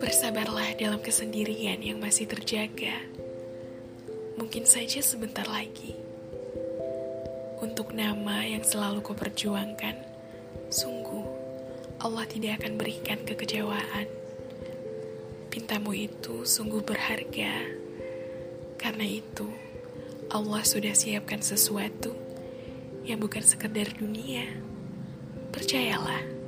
Bersabarlah dalam kesendirian yang masih terjaga. Mungkin saja sebentar lagi. Untuk nama yang selalu kau perjuangkan, sungguh Allah tidak akan berikan kekecewaan. Pintamu itu sungguh berharga. Karena itu, Allah sudah siapkan sesuatu yang bukan sekedar dunia. Percayalah.